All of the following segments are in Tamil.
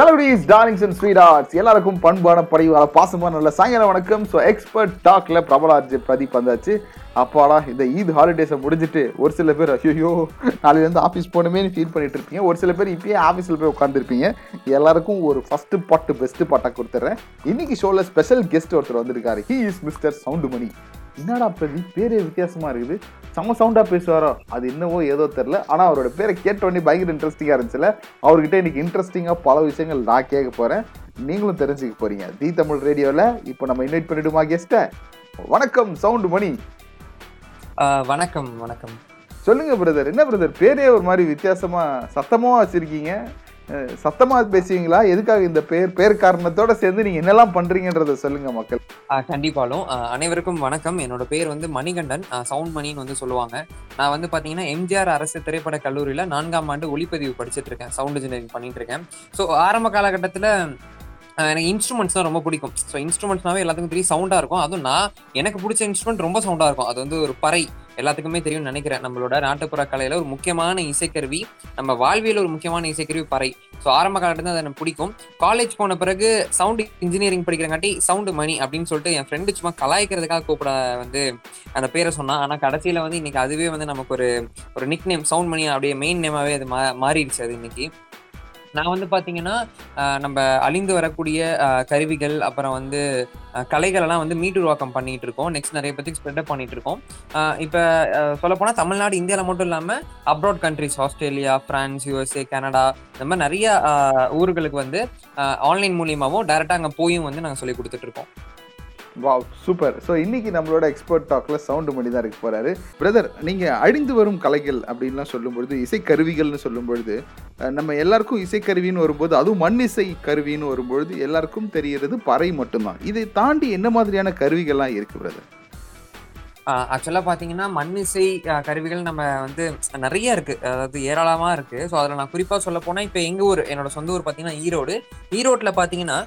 Celebrities darlings and sweethearts எல்லாருக்கும் பண்பான பரிவார பாசமான நல்ல சாயங்காலம் வணக்கம். ஸோ எக்ஸ்பர்ட் டாக்ல பிரபலாஜ் பிரதீப் வந்தாச்சு. அப்பாடா இந்த ஈத் ஹாலிடேஸை முடிஞ்சிட்டு ஒரு சில பேர் ஐயோ நாளையிலேருந்து ஆஃபீஸ் போகணுமேனு ஃபீல் பண்ணிட்டு இருப்பீங்க. ஒரு சில பேர் இப்பயே ஆஃபீஸில் போய் உட்காந்துருப்பீங்க எல்லாருக்கும் ஒரு ஃபஸ்ட்டு பாட்டு பெஸ்ட் பாட்டாக கொடுத்துட்றேன் இன்னைக்கு ஷோவில் ஸ்பெஷல் கெஸ்ட் ஒருத்தர் வந்திருக்காரு. He is mister sound Mani என்னடா பிரதீப் பேரே வித்தியாசமாக இருக்குது. செம்ம சவுண்டா பேசுவாரோ? அது என்னவோ ஏதோ தெரில ஆனா அவரோட பேரை கேட்டோடனே பயங்கர இன்ட்ரெஸ்டிங்கா இருந்துச்சுல. அவர்கிட்ட இன்னைக்கு இன்ட்ரெஸ்டிங்கா பல விஷயங்கள் நான் கேட்க போறேன். நீங்களும் தெரிஞ்சுக்க போறீங்க. தி தமிழ் ரேடியோல இப்போ நம்ம இன்வைட் பண்ணிடுமா கெஸ்ட வணக்கம் சவுண்டு மணி வணக்கம் வணக்கம். சொல்லுங்க பிரதர் என்ன பிரதர் பேரே ஒரு மாதிரி வித்தியாசமா சத்தமா வச்சிருக்கீங்க. சத்தமாக பேசுவீங்களா? எதுக்காக இந்த பேர் பேர் காரணத்தோட சேர்ந்து நீங்கள் என்னெல்லாம் பண்ணுறீங்கன்றத சொல்லுங்க மக்கள். கண்டிப்பாலும் அனைவருக்கும் வணக்கம். என்னோட பேர் வந்து மணிகண்டன். சவுண்ட் மணின்னு வந்து சொல்லுவாங்க. நான் வந்து பார்த்தீங்கன்னா எம்ஜிஆர் அரசு திரைப்பட கல்லூரியில் நான்காம் ஆண்டு ஒளிப்பதிவு படிச்சுட்டு இருக்கேன். சவுண்ட் இன்ஜினியரிங் பண்ணிட்டு இருக்கேன். ஸோ ஆரம்ப காலகட்டத்தில் எனக்கு இன்ஸ்ட்ருமெண்ட்ஸ் தான் ரொம்ப பிடிக்கும். ஸோ இன்ஸ்ட்ருமெண்ட்ஸ்னாவே எல்லாத்துக்கும் தெரியும் சவுண்டாக இருக்கும். அதுவும் நான் எனக்கு பிடிச்ச இன்ஸ்ட்ருமெண்ட் ரொம்ப சவுண்டாக இருக்கும். அது வந்து ஒரு பறை. எல்லாத்துக்குமே தெரியும்னு நினைக்கிறேன். நம்மளோட நாட்டுப்புற கலையில ஒரு முக்கியமான இசைக்கருவி நம்ம வாழ்வியல் ஒரு முக்கியமான இசைக்கருவி பறை. ஸோ ஆரம்ப காலத்துல அது எனக்கு பிடிக்கும். காலேஜ் போன பிறகு சவுண்ட் இன்ஜினியரிங் படிக்கிறங்காட்டி சவுண்டு மணி அப்படின்னு சொல்லிட்டு என் ஃப்ரெண்டு சும்மா கலாய்க்கிறதுக்காக கூப்பிட வந்து அந்த பேரை சொன்னான் ஆனால் கடைசியில வந்து இன்னைக்கு அதுவே வந்து நமக்கு ஒரு ஒரு நிக் நேம் சவுண்ட் மணி அப்படியே மெயின் நேமாவே அது மா மாறிடுச்சு அது இன்னைக்கு. நான் வந்து பாத்தீங்கன்னா நம்ம அழிந்து வரக்கூடிய கருவிகள் அப்புறம் வந்து கலைகளெல்லாம் வந்து மீட்டுருவாக்கம் பண்ணிட்டு இருக்கோம் நெக்ஸ்ட் நிறைய பத்தி ஸ்ப்ரெட் பண்ணிட்டு இருக்கோம் இப்போ இப்ப தமிழ்நாடு இந்தியால மட்டும் இல்லாம abroad countries Australia France USA Canada இந்த மாதிரி நிறைய ஊர்களுக்கு வந்து ஆன்லைன் மூலியமாவும் டேரெக்டாக அங்கே போயும் வந்து நாங்க சொல்லி கொடுத்துட்டு வா வாவ் சூப்பர் ஸோ இன்னைக்கு நம்மளோட எக்ஸ்பர்ட் டாக்ல சவுண்டு மணி தான் இருக்க போறாரு. பிரதர் நீங்க அழிந்து வரும் கலைகள் அப்படின்லாம் சொல்லும்பொழுது இசைக்கருவிகள்னு சொல்லும் பொழுது நம்ம எல்லாருக்கும் இசைக்கருவின்னு வரும்போது அதுவும் மண் இசை கருவின்னு வரும்பொழுது எல்லாருக்கும் தெரிகிறது பறை மட்டும்தான். இதை தாண்டி என்ன மாதிரியான கருவிகள்லாம் இருக்கு பிரதர் ஆக்சுவலாக பார்த்தீங்கன்னா மண் இசை கருவிகள் நம்ம வந்து நிறைய இருக்குது அதாவது ஏராளமாக இருக்கு. ஸோ அதில் நான் குறிப்பாக சொல்ல போனால் இப்போ எங்கள் ஊர் என்னோட சொந்த ஊர் பார்த்தீங்கன்னா ஈரோடு. ஈரோட்டில் பார்த்தீங்கன்னா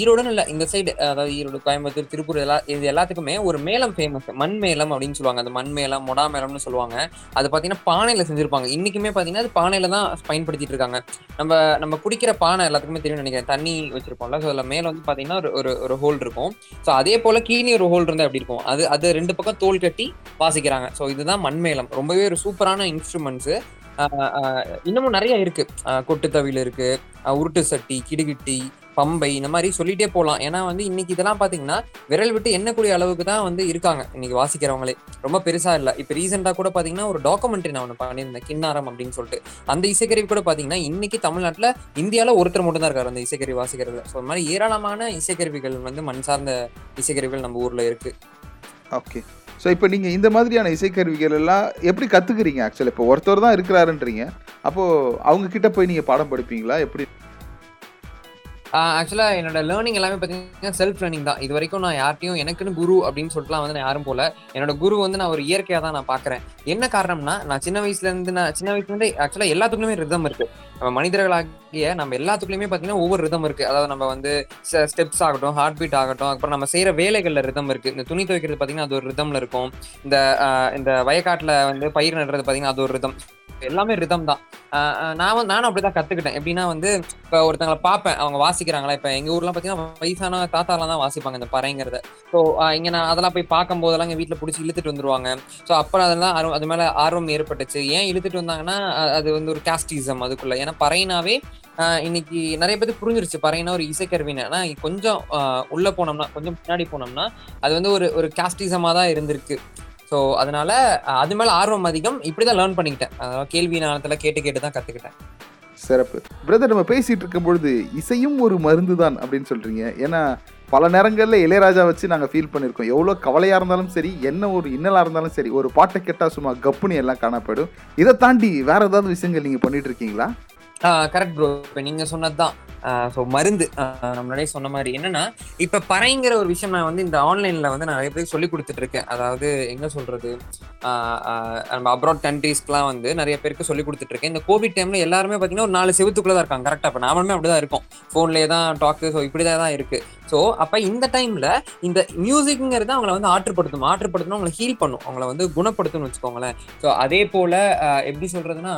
ஈரோடுன்னு இல்லை இந்த சைடு அதாவது ஈரோடு கோயம்புத்தூர் திருப்பூர் எல்லா இது எல்லாத்துக்குமே ஒரு மேளம் ஃபேமஸ் மண் மேளம் அப்படின்னு சொல்லுவாங்க. அந்த மண் மேளம் மொடா மேளம்னு சொல்லுவாங்க. அது பார்த்தீங்கன்னா பானையில் செஞ்சுருப்பாங்க. இன்னைக்குமே பார்த்தீங்கன்னா அது பானையில தான் பயன்படுத்திட்டு இருக்காங்க. நம்ம நம்ம குடிக்கிற பானை எல்லாத்துக்குமே தெரியும் நினைக்கிறேன். தண்ணி வச்சிருப்போம்ல. ஸோ அதில் மேலே வந்து பார்த்தீங்கன்னா ஒரு ஒரு ஹோல் இருக்கும். ஸோ அதே போல் கீழே ஒரு ஹோல் இருந்தால் எப்படி இருக்கும்? அது அது ரெண்டு பக்கம் தோல் கட்டி வாசிக்கிறாங்க. ஸோ இதுதான் மண்மேளம். ரொம்பவே ஒரு சூப்பரான இன்ஸ்ட்ருமெண்ட்ஸு இன்னமும் நிறைய இருக்கு. கொட்டுத்தவியில் இருக்கு உருட்டு சட்டி கிடுகிட்டி பம்பை இந்த மாதிரி சொல்லிட்டே போகலாம் ஏன்னா வந்து இன்னைக்கு இதெல்லாம் பாத்தீங்கன்னா விரல் விட்டு எண்ணக்கூடிய அளவுக்கு தான் வந்து இருக்காங்க. இன்னைக்கு வாசிக்கிறவங்களே. ரொம்ப பெருசா இல்லை. இப்போ ரீசெண்டாக கூட பாத்தீங்கன்னா ஒரு டாக்குமெண்ட்ரி நான் ஒன்று பண்ணியிருந்தேன். கிண்ணாரம் அப்படின்னு சொல்லிட்டு. அந்த இசைக்கருவி கூட பாத்தீங்கன்னா இன்னைக்கு தமிழ்நாட்டில் இந்தியாவில் ஒருத்தர் மட்டும் தான் இருக்காரு அந்த இசைக்கருவி வாசிக்கிறது ஸோ இந்த மாதிரி ஏராளமான இசைக்கருவிகள் வந்து மண் சார்ந்த இசைக்கருவிகள் நம்ம ஊர்ல இருக்கு. ஓகே ஸோ இப்போ நீங்கள் இந்த மாதிரியான இசைக்கருவிகள் எல்லாம் எப்படி கற்றுக்குறீங்க ஆக்சுவலி இப்போ ஒருத்தர் தான் இருக்கிறாருன்றீங்க. அப்போது அவங்கக்கிட்ட போய் நீங்கள் பாடம் படிப்பீங்களா? எப்படி? ஆக்சுவலாக என்னோட லேர்னிங் எல்லாமே பார்த்தீங்கன்னா செல்ஃப் லேர்னிங் தான். இது வரைக்கும் நான் யார்ட்டையும் எனக்குன்னு குரு அப்படின்னு சொல்லிட்டுலாம் வந்து நான் யாரும் போல. என்னோட குரு வந்து நான் ஒரு இயற்கையாக தான் நான் பார்க்குறேன் என்ன காரணம்னா நான் சின்ன வயசுலேருந்து நான் சின்ன வயசுலேருந்து ஆக்சுவலாக எல்லாத்துக்குமே ரிதம் இருக்கு. நம்ம மனிதர்களாகிய நம்ம எல்லாத்துக்குள்ளேயுமே பார்த்தீங்கன்னா ஒவ்வொரு ரிதம் இருக்கு. அதாவது நம்ம வந்து ஸ்டெப்ஸ் ஆகட்டும் ஹார்ட் பீட் ஆகட்டும் அப்புறம் நம்ம செய்கிற வேலைகளில் ரிதம் இருக்கு. இந்த துணி துவைக்கிறது பார்த்தீங்கன்னா அது ஒரு ரிதம்ல இருக்கும். இந்த இந்த வயக்காட்டில் வந்து பயிர் நடுறது பார்த்தீங்கன்னா அது ஒரு ரிதம் எல்லாமே ரிதம் தான். ஆஹ் நான் வந்து நானும் அப்படிதான் கத்துக்கிட்டேன். எப்படின்னா வந்து இப்போ ஒருத்தங்களை பார்ப்பேன் அவங்க வாசிக்கிறாங்களா? இப்போ எங்க ஊர்லாம் பார்த்தீங்கன்னா வயசான தாத்தாலாம் தான் வாசிப்பாங்க இந்த பறைங்கிறத. ஸோ இங்க நான் அதெல்லாம் போய் பார்க்கும் போதெல்லாம் எங்க வீட்டில் பிடிச்சி இழுத்துட்டு வந்துருவாங்க. ஸோ அப்புறம் அதெல்லாம் ஆர்வம் அது மேல ஆர்வம் ஏற்பட்டுச்சு. ஏன் இழுத்துட்டு வந்தாங்கன்னா அது வந்து ஒரு காஸ்டிசம் அதுக்குள்ள. ஏன்னா பறையினாவே இன்னைக்கு நிறைய பேருக்கு புரிஞ்சிருச்சு. பறையினா ஒரு இசைக்கருவின்னு. ஆனா கொஞ்சம் உள்ள போனோம்னா கொஞ்சம் பின்னாடி போனோம்னா அது வந்து ஒரு ஒரு காஸ்டிசமா தான் இருந்திருக்கு. ஸோ அதனால அது மேலே ஆர்வம் அதிகம். இப்படிதான் லேர்ன் பண்ணிக்கிட்டேன். அதாவது கேள்வி நாளத்தில் கேட்டு கேட்டு தான் கற்றுக்கிட்டேன் சிறப்பு. பிரதர் நம்ம பேசிட்டு இருக்கும் பொழுது இசையும் ஒரு மருந்து தான் அப்படின்னு சொல்றீங்க. ஏன்னா பல நேரங்களில் இளையராஜா வச்சு நாங்கள் ஃபீல் பண்ணியிருக்கோம் எவ்வளோ கவலையாக இருந்தாலும் சரி என்ன ஒரு இன்னலாக இருந்தாலும் சரி ஒரு பாட்டை கேட்டால் சும்மா கப்புனி எல்லாம் காணப்படும். இதை தாண்டி வேற ஏதாவது விஷயங்கள் நீங்கள் பண்ணிட்டு இருக்கீங்களா? கரெக்ட் ப்ரோ இப்போ நீங்க சொன்னதுதான். ஸோ மருந்து. நம்ம முன்னாடியே சொன்ன மாதிரி. என்னன்னா இப்போ பறைங்கிற ஒரு விஷயம் நான் வந்து இந்த ஆன்லைனில் வந்து நிறைய பேருக்கு சொல்லி கொடுத்துட்டு இருக்கேன் அதாவது எங்கே சொல்கிறது நம்ம அப்ராட் கண்ட்ரீஸ்க்குலாம் வந்து நிறைய பேருக்கு சொல்லி கொடுத்துட்டு இருக்கேன் இந்த கோவிட் டைமில் எல்லாருமே பார்த்தீங்கன்னா ஒரு நாலு செவத்துக்குள்ளே தான் இருக்காங்க கரெக்டாக இப்போ நாமளுமே அப்படிதான் இருக்கும். ஃபோன்லேயே தான் டாக்கு ஸோ இப்படி தான் இருக்குது ஸோ அப்போ இந்த டைமில் இந்த மியூசிக்ங்கிறது அவங்கள வந்து ஆற்றுப்படுத்தும். ஆற்றுப்படுத்தணும் அவங்களை ஹீல் பண்ணும். அவங்கள வந்து குணப்படுத்தணும்னு வச்சுக்கோங்களேன். ஸோ அதே போல் எப்படி சொல்கிறதுனா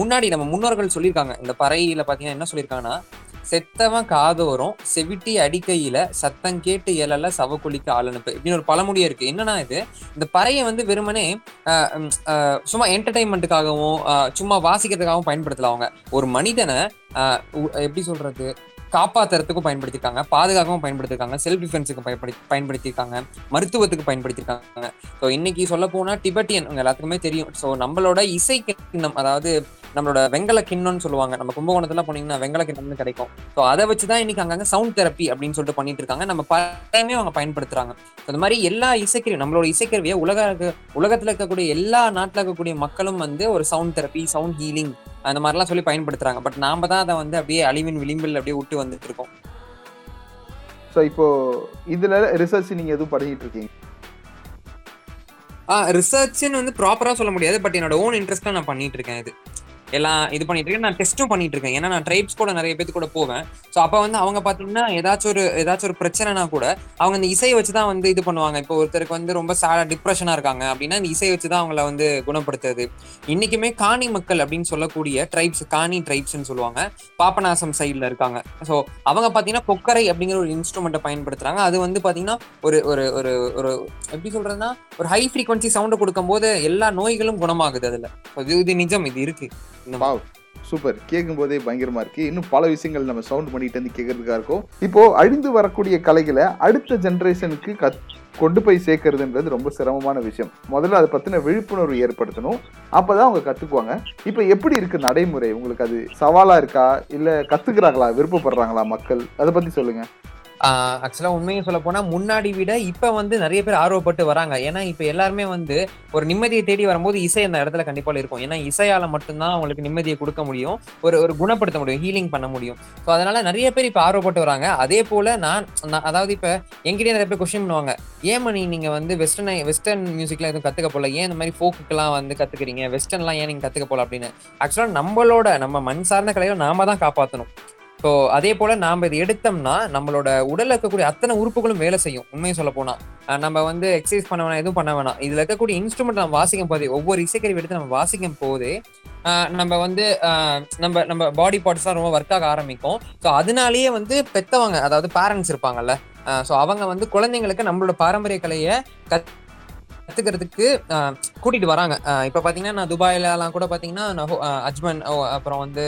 முன்னாடி நம்ம முன்னோர்கள் சொல்லியிருக்காங்க. இந்த பறையில் பார்த்தீங்கன்னா என்ன சொல்லியிருக்காங்கன்னா செத்தவன் காதோறும் செவிட்டி அடிக்கையில சத்தம் கேட்டு இயலல சவக்குழிக்கு ஆள் அனுப்பு. இப்படின்னு ஒரு பழமொழியா இருக்கு. என்னன்னா இது இந்த பறையை வந்து வெறுமனே சும்மா என்டர்டைன்மெண்ட்டுக்காகவும் சும்மா வாசிக்கிறதுக்காகவும் பயன்படுத்தல அவங்க. ஒரு மனிதனை எப்படி சொல்றது காப்பாத்துறதுக்கும் பயன்படுத்திருக்காங்க பாதுகாக்கவும் பயன்படுத்திருக்காங்க செல்ஃப் டிஃபென்ஸுக்கு பயன்படுத்தி பயன்படுத்தியிருக்காங்க மருத்துவத்துக்கு பயன்படுத்தியிருக்காங்க ஸோ இன்னைக்கு சொல்ல போனா டிபெட்டியன் எல்லாத்துக்குமே தெரியும். ஸோ நம்மளோட இசை கிண்ணம் அதாவது நம்மளோட வெங்கல கிண்ணம்னு சொல்லுவாங்க. நம்ம கும்பகோணத்துல போனீங்கன்னா வெங்கல கிண்ணம்னு கிடைக்கும். ஸோ அதை வச்சு தான் இன்னைக்கு அங்கங்க சவுண்ட் தெரப்பி அப்படின்னு சொல்லிட்டு பண்ணிட்டு இருக்காங்க. நம்ம பழையமே அவங்க பயன்படுத்துறாங்க. இந்த மாதிரி எல்லா இசைக்கருவி நம்மளோட இசைக்கருவியை உலக உலகத்துல இருக்கக்கூடிய எல்லா நாட்டுல இருக்கக்கூடிய மக்களும் வந்து ஒரு சவுண்ட் தெரப்பி சவுண்ட் ஹீலிங் அந்த மாதிரிலாம் சொல்லி பயன்படுத்துறாங்க. பட் நாம தான் அதை வந்து அப்படியே அழிவின் விளிம்பில் அப்படியே விட்டு வந்துட்டு இருக்கோம். ஸோ இப்போ இதுல ரிசர்ச் நீங்க எதுவும் பண்ணிட்டு இருக்கீங்க? ஆ ரிசர்ச்னு வந்து ப்ராப்பரா சொல்ல முடியாது. பட் என்னோட ஓன் இன்ட்ரெஸ்ட்ல நான் பண்ணிட்டு இருக்கேன் இது. எல்லாம் இது பண்ணிட்டு இருக்கேன். நான் டெஸ்ட்டும் பண்ணிட்டு இருக்கேன். ஏன்னா நான் ட்ரைப்ஸ் கூட நிறைய பேத்து கூட போவேன். ஸோ அப்போ வந்து அவங்க பார்த்தீங்கன்னா ஏதாச்சும் ஒரு ஏதாச்சும் ஒரு பிரச்சனைனா கூட அவங்க இந்த இசையை வச்சு தான் வந்து இது பண்ணுவாங்க. இப்போ ஒருத்தருக்கு வந்து ரொம்ப சேடாக டிப்ரெஷனாக இருக்காங்க அப்படின்னா இந்த இசையை வச்சு தான் அவங்கள வந்து குணப்படுத்துறது. இன்னைக்குமே காணி மக்கள் அப்படின்னு சொல்லக்கூடிய ட்ரைப்ஸ் காணி ட்ரைப்ஸ்ன்னு சொல்லுவாங்க. பாபநாசம் சைடில் இருக்காங்க. ஸோ அவங்க பார்த்தீங்கன்னா கொக்கரை அப்படிங்கிற ஒரு இன்ஸ்ட்ருமெண்ட்டை பயன்படுத்துறாங்க. அது வந்து பார்த்தீங்கன்னா ஒரு ஒரு ஒரு ஒரு எப்படி சொல்றதுன்னா ஒரு ஹை ஃப்ரீக்வன்சி சவுண்ட் கொடுக்கும்போது எல்லா நோய்களும் குணமாகுது அதுல. இது நிஜம் இது இருக்கு. வாவ் சூப்பர் கேட்கும் போதே பயங்கரமா இருக்கு. இன்னும் பல விஷயங்கள் நம்ம சவுண்ட் பண்ணிட்டு வந்து கேட்கறதுக்கா இருக்கும். இப்போ அழிந்து வரக்கூடிய கலைகளை அடுத்த ஜென்ரேஷனுக்கு கத் கொண்டு போய் சேர்க்கறதுன்றது ரொம்ப சிரமமான விஷயம். முதல்ல அதை பத்தின விழிப்புணர்வு ஏற்படுத்தணும். அப்பதான் அவங்க கத்துக்குவாங்க. இப்போ எப்படி இருக்கு நடைமுறை? உங்களுக்கு அது சவாலா இருக்கா? இல்ல கத்துக்கிறாங்களா? விருப்பப்படுறாங்களா மக்கள்? அதை பத்தி சொல்லுங்க. ஆக்சுவலாக உண்மையை சொல்ல போனால் முன்னாடி விட இப்போ வந்து நிறைய பேர் ஆர்வப்பட்டு வராங்க. ஏன்னா இப்போ எல்லாருமே வந்து ஒரு நிம்மதியை தேடி வரும்போது இசை அந்த இடத்துல கண்டிப்பாக இருக்கும். ஏன்னா இசையால் மட்டும்தான் அவங்களுக்கு நிம்மதியை கொடுக்க முடியும். ஒரு ஒரு குணப்படுத்த முடியும் ஹீலிங் பண்ண முடியும். ஸோ அதனால நிறைய பேர் இப்போ ஆர்வப்பட்டு வராங்க. அதே போல் நான் அதாவது இப்போ எங்கிட்டே நிறைய பேர் கொஸ்டின் பண்ணுவாங்க. ஏன் மணி நீங்கள் வந்து வெஸ்டர்ன் வெஸ்டர்ன் மியூசிக்லாம் எதுவும் கற்றுக்க போல? ஏன் இந்த மாதிரி ஃபோக்குக்கெல்லாம் வந்து கற்றுக்கிறீங்க வெஸ்டர்ன்லாம் ஏன் நீங்கள் கற்றுக்க போல? அப்படின்னு. ஆக்சுவலாக நம்மளோட நம்ம மண் சார்ந்த கலையை நாம தான் காப்பாற்றணும் ஸோ அதே போல நாம் இதை எடுத்தோம்னா நம்மளோட உடலில் இருக்கக்கூடிய அத்தனை உறுப்புகளும் வேலை செய்யும். உண்மையை சொல்ல போனால் நம்ம வந்து எக்ஸசைஸ் பண்ண வேணாம் எதுவும் பண்ண வேணாம். இதில் இருக்கக்கூடிய இன்ஸ்ட்ருமெண்ட் நம்ம வாசிக்கும் போதே ஒவ்வொரு இசைக்கருவி எடுத்து நம்ம வாசிக்கும் போது நம்ம வந்து நம்ம நம்ம பாடி பார்ட்ஸ்லாம் ரொம்ப ஒர்க் ஆக ஆரம்பிக்கும். ஸோ அதனாலேயே வந்து பெத்தவங்க அதாவது பேரண்ட்ஸ் இருப்பாங்கல்ல. ஸோ அவங்க வந்து குழந்தைங்களுக்கு நம்மளோட பாரம்பரிய கலையை கத் கத்துக்கிறதுக்கு அஹ், கூட்டிட்டு வராங்க. இப்ப பாத்தீங்கன்னா நான் துபாயில எல்லாம் கூட அஹ், அஜ்மன் அப்புறம் வந்து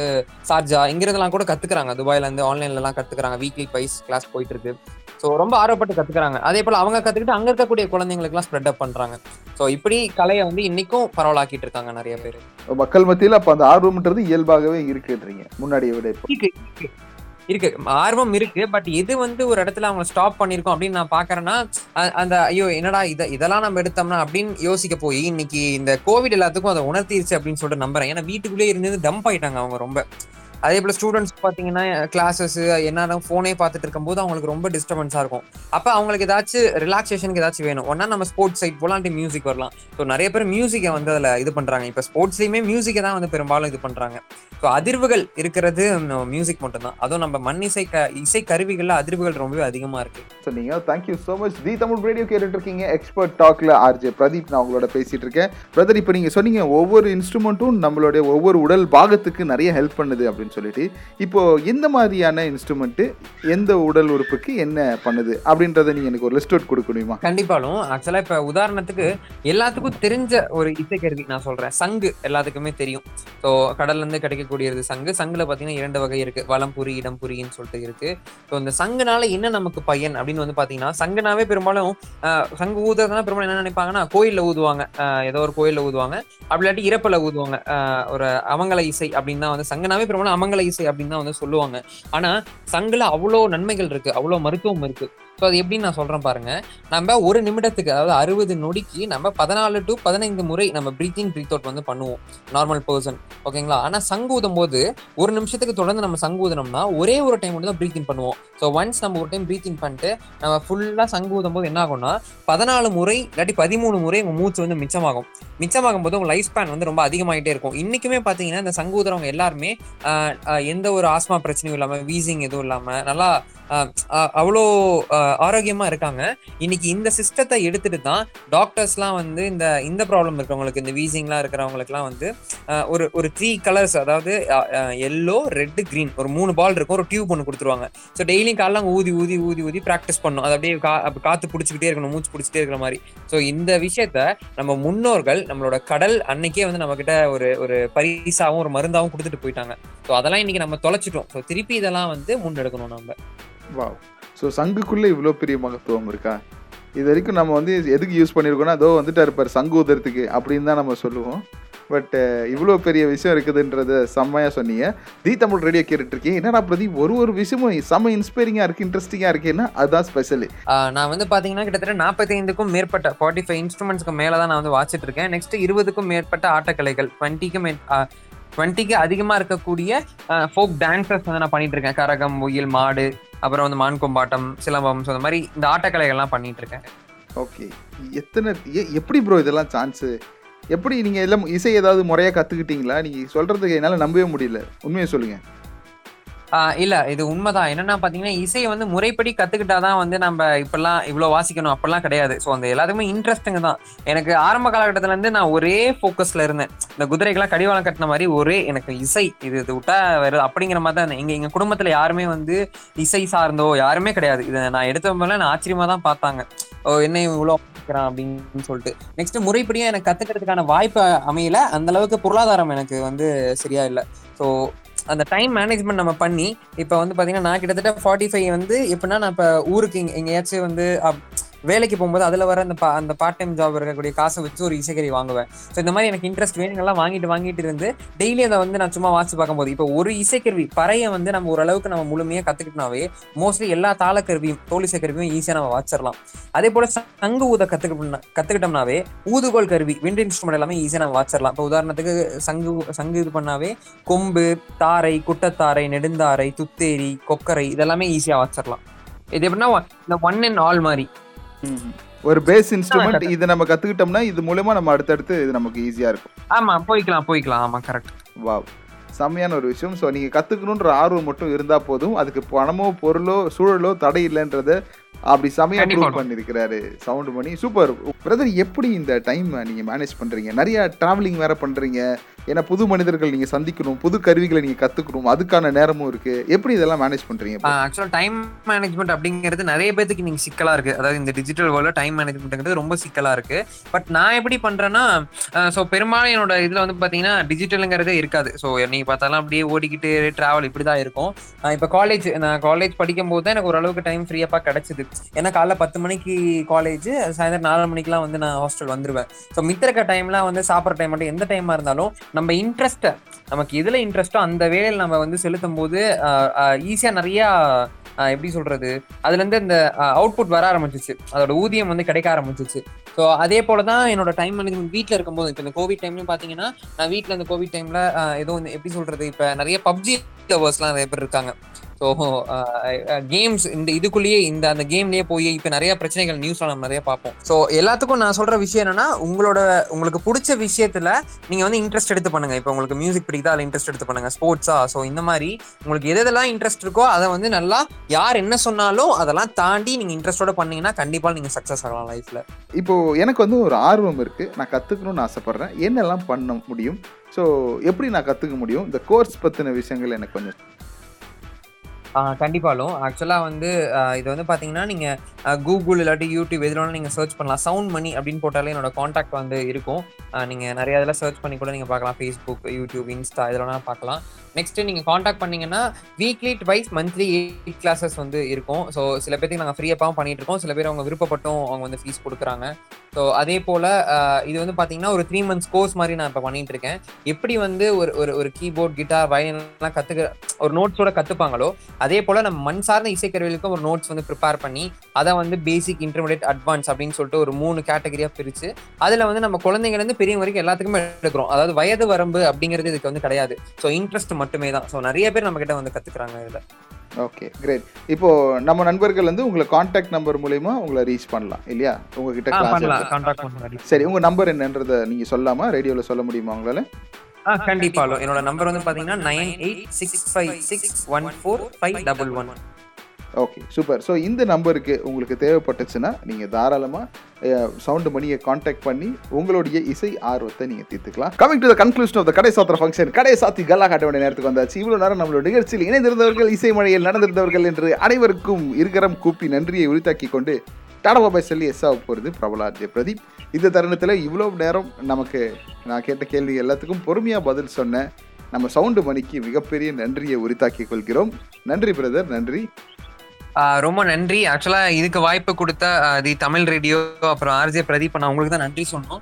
சார்ஜா இங்கிறதெல்லாம் கூட கத்துக்கிறாங்க. துபாயில இருந்து ஆன்லைன்ல எல்லாம் கத்துக்கிறாங்க. வீக்லி பைஸ் கிளாஸ் போயிட்டு இருக்கு ஸோ ரொம்ப ஆர்வப்பட்டு கத்துக்கிறாங்க. அதே போல அவங்க கத்துக்கிட்டு அங்க இருக்கக்கூடிய குழந்தைங்களுக்கு எல்லாம் ஸ்ப்ரெட் அப் பண்றாங்க. ஸோ இப்படி கலையை வந்து இன்னைக்கும் பரவலாக்கிட்டு இருக்காங்க நிறைய பேர். மக்கள் மத்தியில் அப்ப அந்த ஆர்வம்ன்றது இயல்பாகவே இருக்குன்றீங்க. முன்னாடியை விட இப்போ. இருக்கு. ஆர்வம் இருக்கு. பட் எது வந்து ஒரு இடத்துல அவங்க ஸ்டாப் பண்ணிருக்கோம் அப்படின்னு நான் பாக்குறேன்னா அந்த ஐயோ என்னடா இதை இதெல்லாம் நம்ம எடுத்தோம்னா அப்படின்னு யோசிக்க போய் இன்னைக்கு இந்த கோவிட் எல்லாத்துக்கும் அதை உணர்த்திருச்சு அப்படின்னு சொல்லிட்டு நம்புறேன். ஏன்னா வீட்டுக்குள்ளேயே இருந்து டம்ப் ஆயிட்டாங்க அவங்க ரொம்ப. அதே போல் ஸ்டூடெண்ட்ஸ் பார்த்தீங்கன்னா கிளாஸஸ் என்ன ஃபோனே பார்த்துட்டு இருக்கும்போது அவங்களுக்கு ரொம்ப டிஸ்டர்பன்ஸாக இருக்கும். அப்போ அவங்களுக்கு ஏதாச்சும் ரிலாக்ஸேஷனுக்கு ஏதாச்சும் வேணும். ஒன்னா நம்ம ஸ்போர்ட்ஸ் சைட் போலாம் மியூசிக் வரலாம். ஸோ நிறைய பேர் மியூசிக்கை வந்து அதில் இது பண்ணுறாங்க இப்போ ஸ்போர்ட்ஸ்லையுமே மியூசிக்கை தான் வந்து பெரும்பாலும் இது பண்ணுறாங்க ஸோ அதிர்வுகள் இருக்கிறது மியூசிக் மட்டும்தான். அதுவும் நம்ம மண் இசை க இசை கருவிகளில் அதிர்வுகள் ரொம்பவே அதிகமா இருக்கு. சொன்னீங்க thank you so much the Tamil radio கேட்டுட்டு இருக்கீங்க எக்ஸ்பர்ட் டாக்ல ஆர்ஜே பிரதீப் நான் உங்களோட பேசிட்டு இருக்கேன் பிரதர் இப்போ நீங்கள் சொன்னீங்க ஒவ்வொரு இன்ஸ்ட்ருமெண்ட்டும் நம்மளுடைய ஒவ்வொரு உடல் பாகத்துக்கு நிறைய ஹெல்ப் பண்ணுது அப்படின்னு. சொல்லிட்டு இப்போ எந்த மாதிரியான இன்ஸ்ட்ருமெண்ட்டு எந்த உடல் உறுப்புக்கு என்ன பண்ணுது அப்படின்றத நீங்க எனக்கு ஒரு லிஸ்ட் அவுட் கொடுக்க முடியுமா? கண்டிப்பாலும் ஆக்சுவலா இப்ப உதாரணத்துக்கு எல்லாத்துக்கும் தெரிஞ்ச ஒரு இசைக்கருவி நான் சொல்றேன். சங்கு எல்லாத்துக்குமே தெரியும். ஸோ கடல்ல இருந்து கிடைக்கக்கூடியது சங்கு. சங்குல பாத்தீங்கன்னா இரண்டு வகை இருக்கு. வளம்புரி இடம்புரின்னு சொல்லிட்டு இருக்கு. ஸோ இந்த சங்குனால என்ன நமக்கு பயன் அப்படின்னு வந்து பாத்தீங்கன்னா சங்குனாவே பெரும்பாலும் ஆஹ், சங்கு ஊதுறதுனா பெரும்பாலும் என்ன நினைப்பாங்கன்னா கோயில்ல ஊதுவாங்க. ஏதோ ஒரு கோயில்ல ஊதுவாங்க. அப்படி இல்லாட்டி இறப்பில் ஊதுவாங்க. ஒரு அவங்கள இசை அப்படின்னு தான் வந்து சங்குனாவே பெரும்பாலும் அமங்கல இசை அப்படின்னு தான் வந்து சொல்லுவாங்க. ஆனா சங்குல அவ்வளோ நன்மைகள் இருக்கு அவ்வளோ மருத்துவம் இருக்கு. ஸோ அது எப்படின்னு நான் சொல்கிறேன் பாருங்க. நம்ம ஒரு நிமிடத்துக்கு அதாவது அறுபது நொடிக்கு நம்ம பதினாலு டு பதினைந்து முறை நம்ம ப்ரீத்திங் ப்ரீத் அவுட் வந்து பண்ணுவோம். நார்மல் பர்சன் ஓகேங்களா ஆனால் சங்கு ஊதும் போது ஒரு நிமிஷத்துக்கு தொடர்ந்து நம்ம சங்கு ஊதுனோம்னா ஒரே ஒரு டைம் மட்டும் தான் ப்ரீத்திங் பண்ணுவோம். ஸோ ஒன்ஸ் நம்ம ஒரு டைம் ப்ரீத்திங் பண்ணிட்டு நம்ம ஃபுல்லாக சங்கு ஊதும் போது என்ன ஆகும்னா பதினாலு முறை இல்லாட்டி பதிமூணு முறை உங்கள் மூச்சு வந்து மிச்சமாகும். மிச்சமாகும் போது உங்கள் லைஃப் ஸ்பேன் வந்து ரொம்ப அதிகமாகிட்டே இருக்கும். இன்றைக்குமே பார்த்தீங்கன்னா இந்த சங்கு எல்லாருமே எந்த ஒரு ஆஸ்மா பிரச்சனையும் இல்லாமல் வீசிங் எதுவும் இல்லாமல் நல்லா அவ்வளோ ஆரோக்கியமா இருக்காங்க. இன்னைக்கு இந்த சிஸ்டத்தை எடுத்துட்டு தான் டாக்டர்ஸ்லாம் வந்து இந்த இந்த ப்ராப்ளம் இருக்கிறவங்களுக்கு இந்த வீசிங்லாம் இருக்கிறவங்களுக்குலாம் வந்து ஒரு ஒரு த்ரீ கலர்ஸ் அதாவது எல்லோ ரெட் கிரீன் ஒரு மூணு பால் இருக்கும். ஒரு டியூப் ஒன்று கொடுத்துருவாங்க. ஸோ டெய்லியும் காலைல ஊதி ஊதி ஊதி ஊதி ப்ராக்டிஸ் பண்ணும். அது அப்படியே கா காற்று காத்து பிடிச்சிக்கிட்டே இருக்கணும் மூச்சு பிடிச்சிட்டே இருக்கிற மாதிரி. ஸோ இந்த விஷயத்த நம்ம முன்னோர்கள் நம்மளோட கடல் அன்னைக்கே வந்து நம்ம கிட்ட ஒரு ஒரு பரிசாவும் ஒரு மருந்தாவும் கொடுத்துட்டு போயிட்டாங்க. ஸோ அதெல்லாம் இன்னைக்கு நம்ம தொலைச்சிட்டோம். ஸோ திருப்பி இதெல்லாம் வந்து முன்னெடுக்கணும் நம்ம. வா ஸோ சங்குக்குள்ளே இவ்வளோ பெரிய மகத்துவம் இருக்கா? இது வரைக்கும் நம்ம வந்து எதுக்கு யூஸ் பண்ணியிருக்கோம்னா அதோ வந்துட்டார் இருப்பார் சங்கு ஊதுறதுக்கு அப்படின்னு தான் நம்ம சொல்லுவோம். பட் இவ்வளோ பெரிய விஷயம் இருக்குதுன்றத செம்மையாக சொன்னீங்க. தி தமிழ் ரேடியோ கேட்டுட்டுருக்கேன் என்னடா பிரதீப் ஒரு ஒரு விஷயமும் செம்ம இன்ஸ்பைரிங்காக இருக்குது இன்ட்ரெஸ்டிங்காக இருக்குன்னா அதுதான் ஸ்பெஷலு நான் வந்து பார்த்தீங்கன்னா கிட்டத்தட்ட நாற்பத்தைந்துக்கும் மேற்பட்ட ஃபார்ட்டி ஃபைவ் இன்ஸ்ட்ருமெண்ட்ஸ்க்கு மேலே தான் நான் வந்து வாசிட்டு இருக்கேன் நெக்ஸ்ட் இருபதுக்கும் மேற்பட்ட ஆட்டக்கலைகள் டுவெண்ட்டிக்கும் டுவெண்ட்டிக்கு அதிகமாக இருக்கக்கூடிய ஃபோக் டான்சர்ஸ் வந்து நான் பண்ணிட்டு இருக்கேன் கரகம் ஒயில் மாடு அப்புறம் வந்து மான்கொம்பாட்டம் சிலம்பம் ஸோ இந்த மாதிரி இந்த ஆட்டக்கலைகள்லாம் பண்ணிட்டு இருக்கேன் ஓகே. எத்தனை எப்படி ப்ரோ இதெல்லாம் சான்ஸு எப்படி நீங்கள் எல்லாம் இசை ஏதாவது முறையாக கற்றுக்கிட்டீங்களா நீங்கள் சொல்கிறதுக்கு என்னால் நம்பவே முடியல. உண்மையை சொல்லுங்கள் இல்ல இது உண்மைதான். என்னன்னா பாத்தீங்கன்னா இசையை வந்து முறைப்படி கத்துக்கிட்டாதான் வந்து நம்ம இப்பெல்லாம் இவ்வளவு வாசிக்கணும். அப்பெல்லாம் கிடையாது. ஸோ அந்த எல்லாத்துக்குமே இன்ட்ரெஸ்டிங் தான். எனக்கு ஆரம்ப காலகட்டத்துல இருந்து நான் ஒரே ஃபோக்கஸ்ல இருந்தேன். இந்த குதிரைக்கெல்லாம் கடிவாளம் கட்டின மாதிரி ஒரே எனக்கு இசை இது இது விட்டா வேற அப்படிங்கிற மாதிரி தான் எங்க எங்க குடும்பத்துல யாருமே வந்து இசை சார்ந்தோ யாருமே கிடையாது. இதை நான் எடுத்த நான் ஆச்சரியமா தான் பார்த்தாங்க. ஓ என்ன இவ்வளோ அப்படின்னு சொல்லிட்டு. நெக்ஸ்ட் முறைப்படியா எனக்கு கத்துக்கிறதுக்கான வாய்ப்பு அமையல. அந்த அளவுக்கு பொருளாதாரம் எனக்கு வந்து சரியா இல்லை. ஸோ அந்த டைம் மேனேஜ்மெண்ட் நம்ம பண்ணி இப்போ வந்து பார்த்தீங்கன்னா நான் கிட்டத்தட்ட ஃபார்ட்டி ஃபைவ் வந்து எப்படின்னா நான் இப்போ ஊருக்கு எங்கேயாச்சும் வந்து அப்- வேலைக்கு போகும்போது அதில் வர அந்த பா அந்த பார்ட் டைம் ஜாப் இருக்கக்கூடிய காசை வச்சு ஒரு இசைக்கறி வாங்குவேன். ஸோ இந்த மாதிரி எனக்கு இன்ட்ரெஸ்ட் வேணுங்கெல்லாம் வாங்கிட்டு வாங்கிட்டு இருந்து டெய்லி அதை வந்து நான் சும்மா வாசிச்சு பார்க்கும்போது இப்போ ஒரு இசைக்கருவி பறையை வந்து நம்ம ஓரளவுக்கு நம்ம முழுமையாக கற்றுக்கிட்டோம்னாவே மோஸ்ட்லி எல்லா தாளக்கருவியும் தோல் இசைக்கருவியும் ஈஸியாக நம்ம வாச்சிடலாம் அதே போல் சங்கு ஊத கற்றுக்கிட்டோம்னா கற்றுக்கிட்டோம்னாவே ஊதுகோல் கருவி விண்ட் இன்ஸ்ட்ருமெண்ட் எல்லாமே ஈஸியாக நம்ம வாச்சிடலாம் இப்போ உதாரணத்துக்கு சங்கு சங்கு இது பண்ணாவே கொம்பு தாரை குட்டத்தாரை நெடுந்தாரை துத்தேரி கொக்கரை இதெல்லாமே ஈஸியாக வாச்சிடலாம் இது எப்படின்னா இந்த ஒன் அண்ட் ஆல் மாதிரி. ஒரு பேஸ் இன்ஸ்ட்ருமெண்ட் இதை நம்ம கற்றுக்கிட்டோம்னா இது மூலமா நம்ம அடுத்தடுத்து இது நமக்கு ஈஸியாக இருக்கும். ஆமா போய்க்கலாம் போய்க்கலாம். ஆமா கரெக்ட் வாவ் செம்மையான ஒரு விஷயம். ஸோ நீங்கள் கற்றுக்கணுன்ற ஆர்வம் மட்டும் இருந்தால் போதும். அதுக்கு பணமோ பொருளோ சூழலோ தடை இல்லைன்றத அப்படி செமையா. ப்ரூவ் பண்ணியிருக்கிறாரு சவுண்ட் பண்ணி சூப்பர் பிரதர் எப்படி இந்த டைம் நீங்கள் மேனேஜ் பண்ணுறீங்க நிறைய ட்ராவலிங் வேற பண்ணுறீங்க ஏன்னா புது மனிதர்கள் நீங்கள் சந்திக்கணும் புது கருவிகளை நீங்கள் கற்றுக்கணும் அதுக்கான நேரமும் இருக்குது எப்படி இதெல்லாம் மேனேஜ் பண்ணுறீங்க ஆக்சுவலா டைம் மேனேஜ்மெண்ட் அப்படிங்கிறது நிறைய பேத்துக்கு நீங்க சிக்கலா இருக்கு. அதாவது இந்த டிஜிட்டல் வேர்ல்ட்ல டைம் மேனேஜ்மெண்ட்ங்கிறது ரொம்ப சிக்கலா இருக்கு. பட் நான் எப்படி பண்றேன்னா ஸோ பெரும்பாலும் என்னோட இதுல வந்து பாத்தீங்கன்னா டிஜிட்டலுங்கிறதே இருக்காது. ஸோ நீங்க பார்த்தாலும் அப்படியே ஓடிக்கிட்டு டிராவல் இப்படிதான் இருக்கும். இப்போ இப்ப காலேஜ் நான் காலேஜ் படிக்கும் போது தான் எனக்கு ஓரளவுக்கு டைம் ஃப்ரீயாக கிடைச்சது. ஏன்னா காலைல பத்து மணிக்கு காலேஜ் சாயந்தரம் நாலு மணிக்கெல்லாம் வந்து நான் ஹாஸ்டல் வந்துருவேன். ஸோ மித்த இருக்க டைம்லாம் வந்து சாப்பிட்ற டைம் மட்டும் எந்த டைமா இருந்தாலும் நம்ம இன்ட்ரெஸ்ட்டை நமக்கு எதில் இன்ட்ரெஸ்ட்டோ அந்த வேலையில் நம்ம வந்து செலுத்தும் போது ஈஸியாக நிறையா எப்படி சொல்கிறது அதுலேருந்து இந்த அவுட்புட் வர ஆரம்பிச்சிச்சு. அதோட ஊதியம் வந்து கிடைக்க ஆரம்பிச்சிச்சு. ஸோ அதே போல தான் என்னோட டைம் மேனேஜ்மெண்ட் வீட்டில் இருக்கும்போது இப்போ இந்த கோவிட் டைம்லையும் பார்த்தீங்கன்னா நான் வீட்டில் இந்த கோவிட் டைமில் ஏதோ வந்து எப்படி சொல்கிறது இப்போ நிறைய பப்ஜி லவர்ஸ்லாம் நிறைய பேர் இருக்காங்க. ஸோ கேம்ஸ் uh, uh, இந்த இதுக்குள்ளேயே இந்த அந்த கேம்லயே போய் இப்போ நிறைய பிரச்சனைகள் நியூஸ்ல நம்ம நிறைய பார்ப்போம். ஸோ எல்லாத்துக்கும் நான் சொல்ற விஷயம் என்னன்னா உங்களோட உங்களுக்கு பிடிச்ச விஷயத்துல நீங்க வந்து இன்ட்ரெஸ்ட் எடுத்து பண்ணுங்க. இப்போ உங்களுக்கு மியூசிக் பிடிக்குதா அதில் இன்ட்ரெஸ்ட் எடுத்து பண்ணுங்க. ஸ்போர்ட்ஸா ஸோ இந்த மாதிரி உங்களுக்கு எது எதெல்லாம் இன்ட்ரெஸ்ட் இருக்கோ அதை வந்து நல்லா யார் என்ன சொன்னாலும் அதெல்லாம் தாண்டி நீங்க இன்ட்ரெஸ்டோட பண்ணீங்கன்னா கண்டிப்பா நீங்க சக்சஸ் ஆகலாம் லைஃப்ல இப்போ எனக்கு வந்து ஒரு ஆர்வம் இருக்குது நான் கத்துக்கணும்னு ஆசைப்பட்றேன். என்னெல்லாம் பண்ண முடியும்? ஸோ எப்படி நான் கற்றுக்க முடியும்? இந்த கோர்ஸ் பற்றின விஷயங்கள் எனக்கு கொஞ்சம் கண்டிப்பாலும் ஆக்சுவலாக வந்து இது வந்து பார்த்தீங்கன்னா நீங்கள் கூகுள் இல்லாட்டி யூடியூப் எதுல நீங்கள் சர்ச் பண்ணலாம். சவுண்ட் மணி அப்படின்னு போட்டாலே என்னோட காண்டாக்ட் வந்து இருக்கும். நீங்கள் நிறைய இதில் சர்ச் பண்ணி கூட நீங்கள் பார்க்கலாம் ஃபேஸ்புக் யூடியூப் இன்ஸ்டா இதெல்லாம் பார்க்கலாம் நெக்ஸ்ட் நீங்கள் காண்டாக்ட் பண்ணீங்கன்னா weekly twice monthly eight classes வந்து இருக்கும். ஸோ சில பேருக்கு நாங்கள் ஃப்ரீயப்பாகவும் பண்ணிட்டு இருக்கோம். சில பேர் அவங்க விருப்பப்பட்டும் அவங்க வந்து ஃபீஸ் கொடுக்குறாங்க. ஸோ அதே போல் இது வந்து பார்த்தீங்கன்னா ஒரு த்ரீ மந்த்ஸ் கோர்ஸ் மாதிரி நான் இப்போ பண்ணிட்டு இருக்கேன் எப்படி வந்து ஒரு ஒரு ஒரு கீபோர்ட் கிட்டார் வயலின்லாம் கற்றுக்க ஒரு நோட்ஸோட கற்றுப்பாங்களோ அதே போல் நம்ம மண் சார்ந்த இசைக்கருவிகளுக்கும் ஒரு நோட்ஸ் வந்து ப்ரிப்பேர் பண்ணி அதை வந்து பேசிக் இன்டர்மீடியட் அட்வான்ஸ் அப்படின்னு சொல்லிட்டு ஒரு மூணு கேட்டகரியாக பிரித்து அதில் வந்து நம்ம குழந்தைங்கலேருந்து பெரியவங்க வரைக்கும் எல்லாத்துக்குமே எடுக்கிறோம். அதாவது வயது வரம்பு அப்படிங்கிறது இதுக்கு வந்து கிடையாது. ஸோ இன்ட்ரெஸ்ட் மட்டுமே தான். ஸோ நிறைய பேர் நம்மக்கிட்ட வந்து கற்றுக்குறாங்க இதில். ஓகே கிரேட் இப்போ நம்ம நண்பர்கள் வந்து உங்களை காண்டாக்ட் நம்பர் மூலயமா உங்களை ரீச் பண்ணலாம் இல்லையா? உங்ககிட்ட கிளாஸ் சரி உங்க நம்பர் என்னன்றதை நீங்க சொல்லாம ரேடியோல சொல்ல முடியுமா உங்களால? ஆ கண்டிப்பா என்னோட நம்பர் வந்து பாத்தீங்கன்னா nine eight six five six one four five double one. Okay super so இந்த நம்பருக்கு உங்களுக்கு தேவைப்பட்டுச்சுன்னா நீங்கள் தாராளமாக சவுண்டு மணியை காண்டாக்ட் பண்ணி உங்களுடைய இசை ஆர்வத்தை நீங்கள் தீர்த்துக்கலாம். Coming to the conclusion of the கடை சாத்திர ஃபங்க்ஷன் கடை சாத்தி கல்லா காட்ட வேண்டிய நேரத்துக்கு வந்தாச்சு. இவ்வளோ நேரம் நம்மளோட நிகழ்ச்சியில் இணைந்திருந்தவர்கள் இசை மழையில் நடந்திருந்தவர்கள் என்று அனைவருக்கும் இருக்கரம் கூப்பி நன்றியை உரித்தாக்கி கொண்டு டாடா பாபாய் சொல்லி எஸ் ஆக போகிறது பிரபலாஜ் பிரதீப். இந்த தருணத்தில் இவ்வளோ நேரம் நமக்கு நான் கேட்ட கேள்வி எல்லாத்துக்கும் பொறுமையாக பதில் சொன்ன நம்ம சவுண்டு மணிக்கு மிகப்பெரிய நன்றியை உரித்தாக்கிக் கொள்கிறோம். நன்றி பிரதர் நன்றி. ரொம்ப நன்றி. ஆக்சுவலா இதுக்கு வாய்ப்பு கொடுத்த தி தமிழ் ரேடியோ அப்புறம் ஆர்ஜே பிரதீப் நான் உங்களுக்கு தான் நன்றி சொன்னோம்.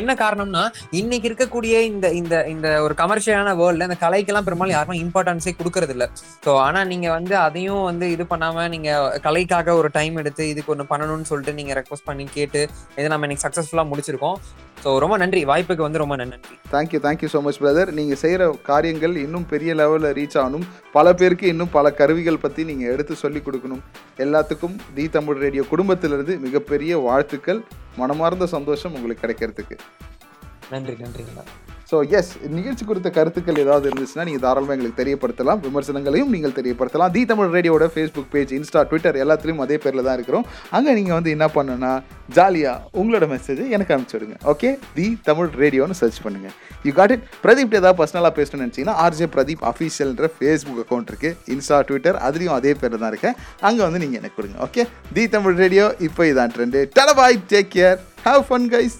என்ன காரணம்னா இன்னைக்கு இருக்கக்கூடிய இந்த இந்த இந்த ஒரு கமர்ஷியலான வேர்ல்ட்ல இந்த கலைக்கெல்லாம் பெரும்பாலும் யாருமே இம்பார்ட்டன்ஸே கொடுக்கறது இல்ல ஸோ ஆனா நீங்க வந்து அதையும் வந்து இது பண்ணாம நீங்க கலைக்காக ஒரு டைம் எடுத்து இதுக்கு ஒன்று பண்ணணும்னு சொல்லிட்டு நீங்க ரெக்வஸ்ட் பண்ணி கேட்டு இதை நம்ம இன்னைக்கு சக்ஸஸ்ஃபுல்லாக முடிச்சிருக்கோம். ஸோ ரொம்ப நன்றி. வாய்ப்புக்கு வந்து ரொம்ப நன்றி. Thank you thank you so much brother நீங்கள் செய்கிற காரியங்கள் இன்னும் பெரிய லெவலில் ரீச் ஆகணும். பல பேருக்கு இன்னும் பல கருவிகள் பற்றி நீங்கள் எடுத்து சொல்லிக் கொடுக்கணும். எல்லாத்துக்கும் தி தமிழ் ரேடியோ குடும்பத்திலிருந்து மிகப்பெரிய வாழ்த்துக்கள் மனமார்ந்த சந்தோஷம் உங்களுக்கு கிடைக்கிறதுக்கு. நன்றி நன்றி ஸோ எஸ் நிகழ்ச்சி குறித்த கருத்துக்கள் ஏதாவது இருந்துச்சுன்னா நீங்கள் தாராளமாக எங்களுக்கு தெரியப்படுத்தலாம். விமர்சனங்களையும் நீங்கள் தெரியப்படுத்தலாம். தி தமிழ் ரேடியோட ஃபேஸ்புக் பேஜ் இன்ஸ்டா ட்விட்டர் எல்லாத்துலேயும் அதே பேரில் தான் இருக்கிறோம். அங்கே நீங்கள் வந்து என்ன பண்ணணும்னா ஜாலியாக உங்களோட மெசேஜ் எனக்கு அனுப்பிச்சு விடுங்க. ஓகே தி தமிழ் ரேடியோன்னு சர்ச் பண்ணுங்கள் யூ காட் இட் பிரதீப் ஏதாவது பர்சனலாக பேசணும்னு நினச்சிங்கன்னா ஆர்ஜே பிரதீப் அஃபீஷியல்ன்ற ஃபேஸ்புக் அக்கௌண்ட் இருக்குது இன்ஸ்டா ட்விட்டர் அதுலேயும் அதே பேரில் தான் இருக்கேன் அங்கே வந்து நீங்கள் எனக்கு கொடுங்க. ஓகே தி தமிழ் ரேடியோ இப்போ இதான் trend டலபாய் take care have fun guys